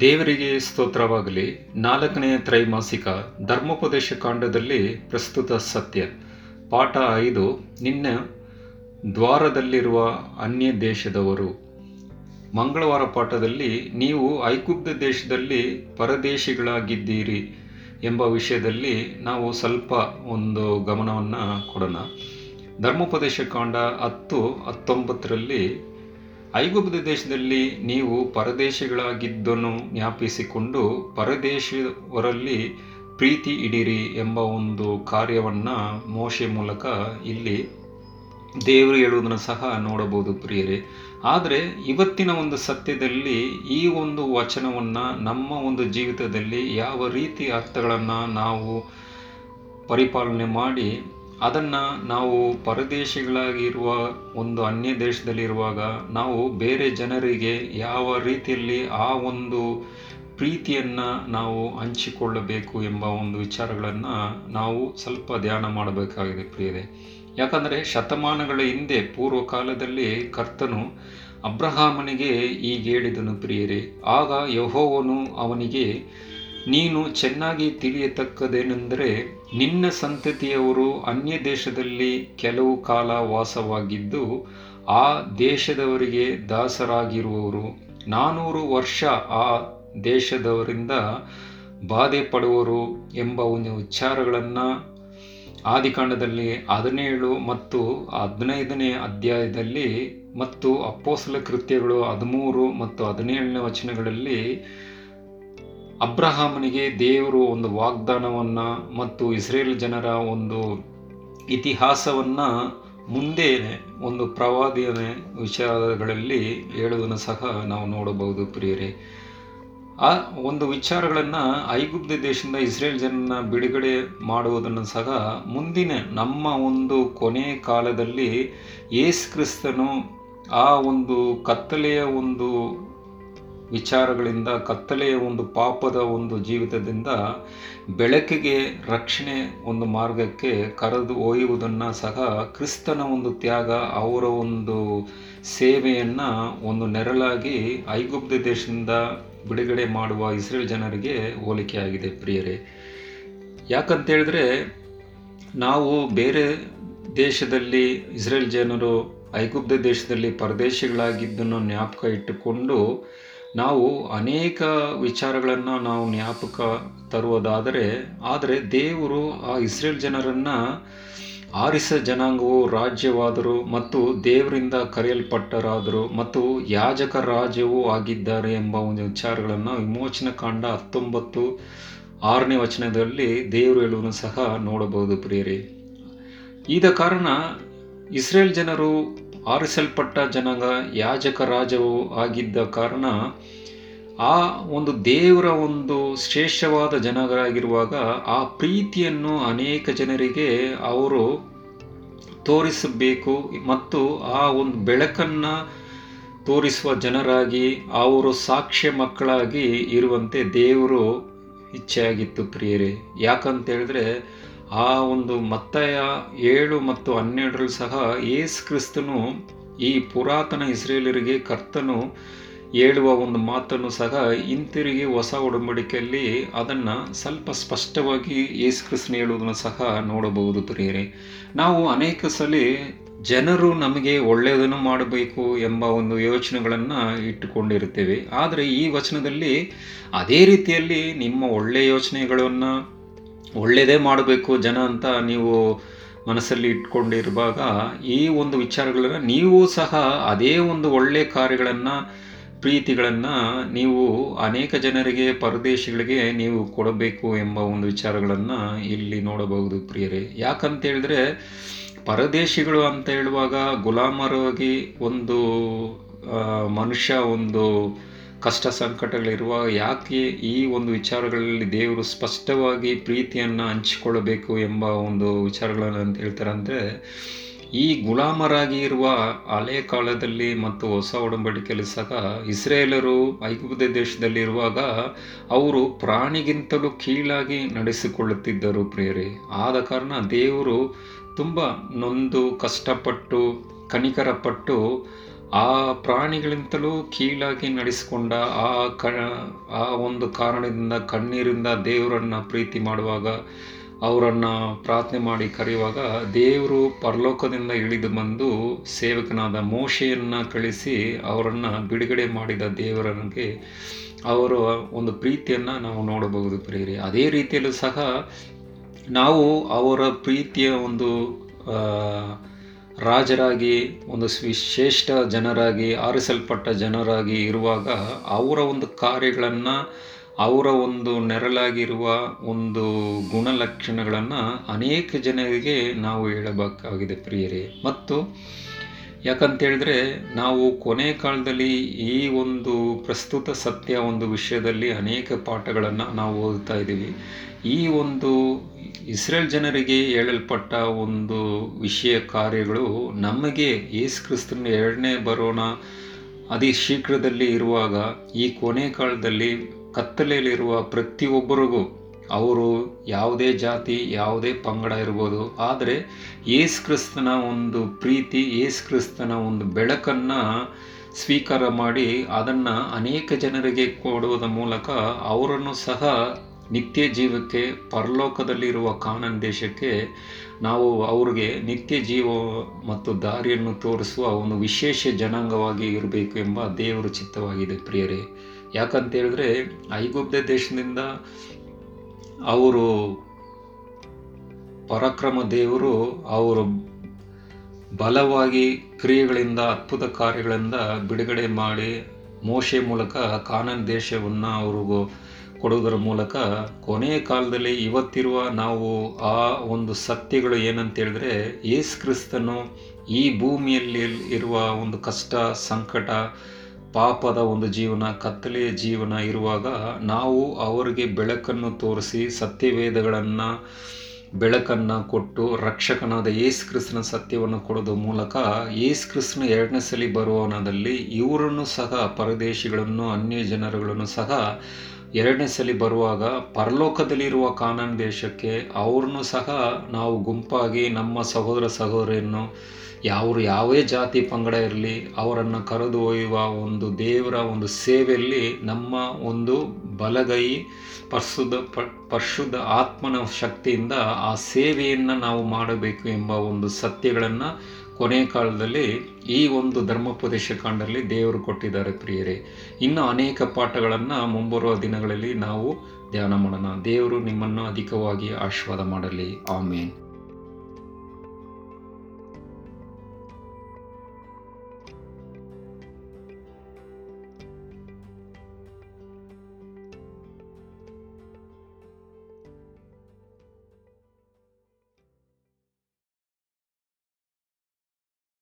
ದೇವರಿಗೆ ಸ್ತೋತ್ರವಾಗಲಿ. ನಾಲ್ಕನೆಯ ತ್ರೈಮಾಸಿಕ ಧರ್ಮೋಪದೇಶ ಕಾಂಡದಲ್ಲಿ ಪ್ರಸ್ತುತ ಸತ್ಯ. ಪಾಠ ಐದು, ನಿನ್ನ ದ್ವಾರದಲ್ಲಿರುವ ಅನ್ಯ ದೇಶದವರು. ಮಂಗಳವಾರ ಪಾಠದಲ್ಲಿ ನೀವು ಐಕುಬ್ಧ ದೇಶದಲ್ಲಿ ಪರದೇಶಿಗಳಾಗಿದ್ದೀರಿ. ಎಂಬ ವಿಷಯದಲ್ಲಿ ನಾವು ಸ್ವಲ್ಪ ಒಂದು ಗಮನವನ್ನು ಕೊಡೋಣ. ಧರ್ಮೋಪದೇಶ ಕಾಂಡ ಹತ್ತು, ಹತ್ತೊಂಬತ್ತರಲ್ಲಿ, ಐಗುಪ್ತ ದೇಶದಲ್ಲಿ ನೀವು ಪರದೇಶಿಗಳಾಗಿದ್ದನ್ನು ಜ್ಞಾಪಿಸಿಕೊಂಡು ಪರದೇಶವರಲ್ಲಿ ಪ್ರೀತಿ ಇಡಿರಿ ಎಂಬ ಒಂದು ಕಾರ್ಯವನ್ನು ಮೋಶೆ ಮೂಲಕ ಇಲ್ಲಿ ದೇವರು ಹೇಳುವುದನ್ನು ಸಹ ನೋಡಬಹುದು ಪ್ರಿಯರೇ. ಆದರೆ ಇವತ್ತಿನ ಒಂದು ಸತ್ಯದಲ್ಲಿ ಈ ಒಂದು ವಚನವನ್ನು ನಮ್ಮ ಒಂದು ಜೀವಿತದಲ್ಲಿ ಯಾವ ರೀತಿ ಅರ್ಥಗಳನ್ನು ನಾವು ಪರಿಪಾಲನೆ ಮಾಡಿ ಅದನ್ನು ನಾವು ಪರದೇಶಿಗಳಾಗಿರುವ ಒಂದು ಅನ್ಯ ದೇಶದಲ್ಲಿರುವಾಗ ನಾವು ಬೇರೆ ಜನರಿಗೆ ಯಾವ ರೀತಿಯಲ್ಲಿ ಆ ಒಂದು ಪ್ರೀತಿಯನ್ನು ನಾವು ಹಂಚಿಕೊಳ್ಳಬೇಕು ಎಂಬ ಒಂದು ವಿಚಾರಗಳನ್ನು ನಾವು ಸ್ವಲ್ಪ ಧ್ಯಾನ ಮಾಡಬೇಕಾಗಿದೆ ಪ್ರಿಯರೇ. ಯಾಕಂದರೆ ಶತಮಾನಗಳ ಹಿಂದೆ ಪೂರ್ವ ಕಾಲದಲ್ಲಿ ಕರ್ತನು ಅಬ್ರಹಾಮನಿಗೆ ಹೀಗೆ ಹೇಳಿದನು ಪ್ರಿಯರೇ. ಆಗ ಯಹೋವನು ಅವನಿಗೆ, ನೀನು ಚೆನ್ನಾಗಿ ತಿಳಿಯತಕ್ಕದೇನೆಂದರೆ ನಿನ್ನ ಸಂತತಿಯವರು ಅನ್ಯ ದೇಶದಲ್ಲಿ ಕೆಲವು ಕಾಲ ವಾಸವಾಗಿದ್ದು ಆ ದೇಶದವರಿಗೆ ದಾಸರಾಗಿರುವವರು ನಾನೂರು ವರ್ಷ ಆ ದೇಶದವರಿಂದ ಬಾಧೆ ಪಡುವರು ಎಂಬ ಒಂದು ವಿಚಾರಗಳನ್ನು ಆದಿಕಾಂಡದಲ್ಲಿ ಹದಿನೇಳು ಮತ್ತು ಹದಿನೈದನೇ ಅಧ್ಯಾಯದಲ್ಲಿ ಮತ್ತು ಅಪ್ಪೋಸಲ ಕೃತ್ಯಗಳು ಹದಿಮೂರು ಮತ್ತು ಹದಿನೇಳನೇ ವಚನಗಳಲ್ಲಿ ಅಬ್ರಹಾಮನಿಗೆ ದೇವರು ಒಂದು ವಾಗ್ದಾನವನ್ನು ಮತ್ತು ಇಸ್ರೇಲ್ ಜನರ ಒಂದು ಇತಿಹಾಸವನ್ನು ಮುಂದೆ ಒಂದು ಪ್ರವಾದಿಯ ವಿಚಾರಗಳಲ್ಲಿ ಹೇಳುವುದನ್ನು ಸಹ ನಾವು ನೋಡಬಹುದು ಪ್ರಿಯರೇ. ಆ ಒಂದು ವಿಚಾರಗಳನ್ನು ಐಗುಪ್ತ ದೇಶದಿಂದ ಇಸ್ರೇಲ್ ಜನನ ಬಿಡುಗಡೆ ಮಾಡುವುದನ್ನು ಸಹ ಮುಂದಿನ ನಮ್ಮ ಒಂದು ಕೊನೆ ಕಾಲದಲ್ಲಿ ಯೇಸು ಕ್ರಿಸ್ತನು ಆ ಒಂದು ಕತ್ತಲೆಯ ಒಂದು ವಿಚಾರಗಳಿಂದ, ಕತ್ತಲೆಯ ಒಂದು ಪಾಪದ ಒಂದು ಜೀವಿತದಿಂದ ಬೆಳಕಿಗೆ ರಕ್ಷಣೆ ಒಂದು ಮಾರ್ಗಕ್ಕೆ ಕರೆದು ಒಯ್ಯುವುದನ್ನು ಸಹ ಕ್ರಿಸ್ತನ ಒಂದು ತ್ಯಾಗ, ಅವರ ಒಂದು ಸೇವೆಯನ್ನು ಒಂದು ನೆರಳಾಗಿ ಐಗುಪ್ತ ದೇಶದಿಂದ ಬಿಡುಗಡೆ ಮಾಡುವ ಇಸ್ರೇಲ್ ಜನರಿಗೆ ಹೋಲಿಕೆಯಾಗಿದೆ ಪ್ರಿಯರೇ. ಯಾಕಂತೇಳಿದ್ರೆ ನಾವು ಬೇರೆ ದೇಶದಲ್ಲಿ ಇಸ್ರೇಲ್ ಜನರು, ಐಗುಪ್ತ ದೇಶದಲ್ಲಿ ಪರದೇಶಿಗಳಾಗಿದ್ದನ್ನು ಜ್ಞಾಪಕ ಇಟ್ಟುಕೊಂಡು ನಾವು ಅನೇಕ ವಿಚಾರಗಳನ್ನು ನಾವು ಜ್ಞಾಪಕ ತರುವುದಾದರೆ, ಆದರೆ ದೇವರು ಆ ಇಸ್ರೇಲ್ ಜನರನ್ನು ಆರಿಸ ಜನಾಂಗವು ರಾಜ್ಯವಾದರು ಮತ್ತು ದೇವರಿಂದ ಕರೆಯಲ್ಪಟ್ಟರಾದರು ಮತ್ತು ಯಾಜಕ ರಾಜ್ಯವೂ ಆಗಿದ್ದಾರೆ ಎಂಬ ಒಂದು ವಿಚಾರಗಳನ್ನು ವಿಮೋಚನ ಕಾಂಡ ಹತ್ತೊಂಬತ್ತು ಆರನೇ ವಚನದಲ್ಲಿ ದೇವರು ಹೇಳುವನ್ನು ಸಹ ನೋಡಬಹುದು ಪ್ರಿಯರಿ. ಇದ ಕಾರಣ ಇಸ್ರೇಲ್ ಜನರು ಆರಿಸಲ್ಪಟ್ಟ ಜನಾಂಗ ಯಾಜಕ ರಾಜವು ಆಗಿದ್ದ ಕಾರಣ ಆ ಒಂದು ದೇವರ ಒಂದು ಶ್ರೇಷ್ಠವಾದ ಜನಗಳಾಗಿರುವಾಗ ಆ ಪ್ರೀತಿಯನ್ನು ಅನೇಕ ಜನರಿಗೆ ಅವರು ತೋರಿಸಬೇಕು ಮತ್ತು ಆ ಒಂದು ಬೆಳಕನ್ನು ತೋರಿಸುವ ಜನರಾಗಿ, ಅವರು ಸಾಕ್ಷ್ಯ ಮಕ್ಕಳಾಗಿ ಇರುವಂತೆ ದೇವರು ಇಚ್ಛೆಯಾಗಿತ್ತು ಪ್ರಿಯರೇ. ಯಾಕಂತ ಹೇಳಿದ್ರೆ ಆ ಒಂದು ಮತ್ತಾಯ ಏಳು ಮತ್ತು ಹನ್ನೆರಡರಲ್ಲಿ ಸಹ ಯೇಸು ಕ್ರಿಸ್ತನು ಈ ಪುರಾತನ ಇಸ್ರೇಲರಿಗೆ ಕರ್ತನು ಹೇಳುವ ಒಂದು ಮಾತನ್ನು ಸಹ ಹಿಂತಿರುಗಿ ಹೊಸ ಒಡಂಬಡಿಕೆಯಲ್ಲಿ ಅದನ್ನು ಸ್ವಲ್ಪ ಸ್ಪಷ್ಟವಾಗಿ ಯೇಸು ಹೇಳುವುದನ್ನು ಸಹ ನೋಡಬಹುದು ಪ್ರಿಯರೇ. ನಾವು ಅನೇಕ ಸಲ ಜನರು ನಮಗೆ ಒಳ್ಳೆಯದನ್ನು ಮಾಡಬೇಕು ಎಂಬ ಒಂದು ಯೋಚನೆಗಳನ್ನು ಇಟ್ಟುಕೊಂಡಿರುತ್ತೇವೆ. ಆದರೆ ಈ ವಚನದಲ್ಲಿ ಅದೇ ರೀತಿಯಲ್ಲಿ ನಿಮ್ಮ ಒಳ್ಳೆಯ ಯೋಚನೆಗಳನ್ನು ಒಳ್ಳೆಯದೇ ಮಾಡಬೇಕು ಜನ ಅಂತ ನೀವು ಮನಸ್ಸಲ್ಲಿ ಇಟ್ಕೊಂಡಿರುವಾಗ ಈ ಒಂದು ವಿಚಾರಗಳನ್ನು ನೀವು ಸಹ ಅದೇ ಒಂದು ಒಳ್ಳೆಯ ಕಾರ್ಯಗಳನ್ನು ಪ್ರೀತಿಗಳನ್ನು ನೀವು ಅನೇಕ ಜನರಿಗೆ, ಪರದೇಶಿಗಳಿಗೆ ನೀವು ಕೊಡಬೇಕು ಎಂಬ ಒಂದು ವಿಚಾರಗಳನ್ನು ಇಲ್ಲಿ ನೋಡಬಹುದು ಪ್ರಿಯರೇ. ಯಾಕಂತ ಹೇಳಿದ್ರೆ, ಪರದೇಶಿಗಳು ಅಂತ ಹೇಳುವಾಗ ಗುಲಾಮರಾಗಿ ಒಂದು ಮನುಷ್ಯ ಒಂದು ಕಷ್ಟ ಸಂಕಟಗಳಿರುವ ಯಾಕೆ ಈ ಒಂದು ವಿಚಾರಗಳಲ್ಲಿ ದೇವರು ಸ್ಪಷ್ಟವಾಗಿ ಪ್ರೀತಿಯನ್ನು ಹಂಚಿಕೊಳ್ಳಬೇಕು ಎಂಬ ಒಂದು ವಿಚಾರಗಳನ್ನು ಅಂತ ಹೇಳ್ತಾರೆ ಅಂದರೆ ಈ ಗುಲಾಮರಾಗಿ ಇರುವ ಹಳೆ ಕಾಲದಲ್ಲಿ ಮತ್ತು ಹೊಸ ಒಡಂಬಡಿಕೆಯಲ್ಲಿ ಸಹ ಇಸ್ರೇಲರು ಐಗುಪ್ತ ದೇಶದಲ್ಲಿರುವಾಗ ಅವರು ಪ್ರಾಣಿಗಿಂತಲೂ ಕೀಳಾಗಿ ನಡೆಸಿಕೊಳ್ಳುತ್ತಿದ್ದರು ಪ್ರಿಯರೇ. ಆದ ಕಾರಣ ದೇವರು ತುಂಬ ನೊಂದು, ಕಷ್ಟಪಟ್ಟು ಕಣಿಕರಪಟ್ಟು ಆ ಪ್ರಾಣಿಗಳಿಂತಲೂ ಕೀಳಾಗಿ ನಡೆಸಿಕೊಂಡ ಆ ಕ, ಆ ಒಂದು ಕಾರಣದಿಂದ, ಕಣ್ಣೀರಿಂದ ದೇವರನ್ನು ಪ್ರೀತಿ ಮಾಡುವಾಗ ಅವರನ್ನು ಪ್ರಾರ್ಥನೆ ಮಾಡಿ ಕರೆಯುವಾಗ ದೇವರು ಪರಲೋಕದಿಂದ ಇಳಿದು ಬಂದು ಸೇವಕನಾದ ಮೋಶೆಯನ್ನು ಕಳಿಸಿ ಅವರನ್ನು ಬಿಡುಗಡೆ ಮಾಡಿದ ದೇವರನಿಗೆ ಅವರ ಒಂದು ಪ್ರೀತಿಯನ್ನು ನಾವು ನೋಡಬಹುದು ಪ್ರಿಯರಿ. ಅದೇ ರೀತಿಯಲ್ಲೂ ಸಹ ನಾವು ಅವರ ಪ್ರೀತಿಯ ಒಂದು ರಾಜರಾಗಿ, ಒಂದು ವಿಶೇಷ ಜನರಾಗಿ, ಆರಿಸಲ್ಪಟ್ಟ ಜನರಾಗಿ ಇರುವಾಗ ಅವರ ಒಂದು ಕಾರ್ಯಗಳನ್ನು ಅವರ ಒಂದು ನೆರಳಾಗಿರುವ ಒಂದು ಗುಣಲಕ್ಷಣಗಳನ್ನು ಅನೇಕ ಜನರಿಗೆ ನಾವು ಹೇಳಬೇಕಾಗಿದೆ ಪ್ರಿಯರೇ. ಮತ್ತು ಯಾಕಂತೇಳಿದ್ರೆ ನಾವು ಕೊನೆ ಕಾಲದಲ್ಲಿ ಈ ಒಂದು ಪ್ರಸ್ತುತ ಸತ್ಯ ಒಂದು ವಿಷಯದಲ್ಲಿ ಅನೇಕ ಪಾಠಗಳನ್ನು ನಾವು ಓದ್ತಾ ಇದ್ದೀವಿ. ಈ ಒಂದು ಇಸ್ರೇಲ್ ಜನರಿಗೆ ಹೇಳಲ್ಪಟ್ಟ ಒಂದು ವಿಷಯ ಕಾರ್ಯಗಳು ನಮಗೆ ಯೇಸು ಕ್ರಿಸ್ತನ ಎರಡನೇ ಬರೋಣ ಅತಿ ಶೀಘ್ರದಲ್ಲಿ ಇರುವಾಗ ಈ ಕೊನೆ ಕಾಲದಲ್ಲಿ ಕತ್ತಲೆಯಲ್ಲಿರುವ ಪ್ರತಿಯೊಬ್ಬರಿಗೂ ಅವರು ಯಾವುದೇ ಜಾತಿ, ಯಾವುದೇ ಪಂಗಡ ಇರ್ಬೋದು. ಆದರೆ ಯೇಸು ಕ್ರಿಸ್ತನ ಒಂದು ಪ್ರೀತಿ, ಯೇಸು ಕ್ರಿಸ್ತನ ಒಂದು ಬೆಳಕನ್ನು ಸ್ವೀಕಾರ ಮಾಡಿ ಅದನ್ನು ಅನೇಕ ಜನರಿಗೆ ಕೊಡುವುದರ ಮೂಲಕ ಅವರನ್ನು ಸಹ ನಿತ್ಯ ಜೀವಕ್ಕೆ, ಪರಲೋಕದಲ್ಲಿರುವ ಕಾನನ್ ದೇಶಕ್ಕೆ ನಾವು ಅವ್ರಿಗೆ ನಿತ್ಯ ಜೀವ ಮತ್ತು ದಾರಿಯನ್ನು ತೋರಿಸುವ ಒಂದು ವಿಶೇಷ ಜನಾಂಗವಾಗಿ ಇರಬೇಕು ಎಂಬ ದೇವರ ಚಿತ್ತವಾಗಿದೆ ಪ್ರಿಯರೇ. ಯಾಕಂತ ಹೇಳಿದ್ರೆ ಐಗುಪ್ತ ದೇಶದಿಂದ ಅವರು ಪರಾಕ್ರಮ ದೇವರು ಅವರು ಬಲವಾಗಿ ಕ್ರಿಯೆಗಳಿಂದ ಅದ್ಭುತ ಕಾರ್ಯಗಳಿಂದ ಬಿಡುಗಡೆ ಮಾಡಿ ಮೋಶೆ ಮೂಲಕ ಕಾನನ್ ದೇಶವನ್ನು ಅವ್ರಿಗೂ ಕೊಡುವುದರ ಮೂಲಕ ಕೊನೆಯ ಕಾಲದಲ್ಲಿ ಇವತ್ತಿರುವ ನಾವು ಆ ಒಂದು ಸತ್ಯಗಳು ಏನಂತ ಹೇಳಿದ್ರೆ ಯೇಸು ಕ್ರಿಸ್ತನು ಈ ಭೂಮಿಯಲ್ಲಿ ಇರುವ ಒಂದು ಕಷ್ಟ, ಸಂಕಟ ಪಾಪದ ಒಂದು ಜೀವನ, ಕತ್ತಲೆಯ ಜೀವನ ಇರುವಾಗ ನಾವು ಅವರಿಗೆ ಬೆಳಕನ್ನು ತೋರಿಸಿ ಸತ್ಯವೇದಗಳನ್ನು, ಬೆಳಕನ್ನು ಕೊಟ್ಟು ರಕ್ಷಕನಾದ ಯೇಸು ಕ್ರಿಸ್ತನ ಸತ್ಯವನ್ನು ಕೊಡೋದ್ರ ಮೂಲಕ ಯೇಸು ಕ್ರಿಸ್ತನ ಎರಡನೇ ಸಲ ಬರುವವನದಲ್ಲಿ ಇವರನ್ನು ಸಹ, ಪರದೇಶಿಗಳನ್ನು ಅನ್ಯ ಜನರುಗಳನ್ನು ಸಹ ಎರಡನೇ ಸಲ ಬರುವಾಗ ಪರಲೋಕದಲ್ಲಿರುವ ಕಾನನ್ ದೇಶಕ್ಕೆ ಅವ್ರನ್ನೂ ಸಹ ನಾವು ಗುಂಪಾಗಿ ನಮ್ಮ ಸಹೋದರ ಸಹೋದರಿಯನ್ನು ಯಾವರು ಯಾವೇ ಜಾತಿ ಪಂಗಡ ಇರಲಿ, ಅವರನ್ನು ಕರೆದು ಒಯ್ಯುವ ಒಂದು ದೇವರ ಒಂದು ಸೇವೆಯಲ್ಲಿ ನಮ್ಮ ಒಂದು ಬಲಗೈ ಪರಿಶುದ್ಧ ಪರಿಶುದ್ಧ ಆತ್ಮನ ಶಕ್ತಿಯಿಂದ ಆ ಸೇವೆಯನ್ನು ನಾವು ಮಾಡಬೇಕು ಎಂಬ ಒಂದು ಸತ್ಯಗಳನ್ನು ಕೊನೆಯ ಕಾಲದಲ್ಲಿ ಈ ಒಂದು ಧರ್ಮೋಪದೇಶ ಕಾಂಡಲ್ಲಿ ದೇವರು ಕೊಟ್ಟಿದ್ದಾರೆ ಪ್ರಿಯರೇ. ಇನ್ನು ಅನೇಕ ಪಾಠಗಳನ್ನು ಮುಂಬರುವ ದಿನಗಳಲ್ಲಿ ನಾವು ಧ್ಯಾನ ಮಾಡೋಣ. ದೇವರು ನಿಮ್ಮನ್ನು ಅಧಿಕವಾಗಿ ಆಶೀರ್ವಾದ ಮಾಡಲಿ. ಆಮೇನ್.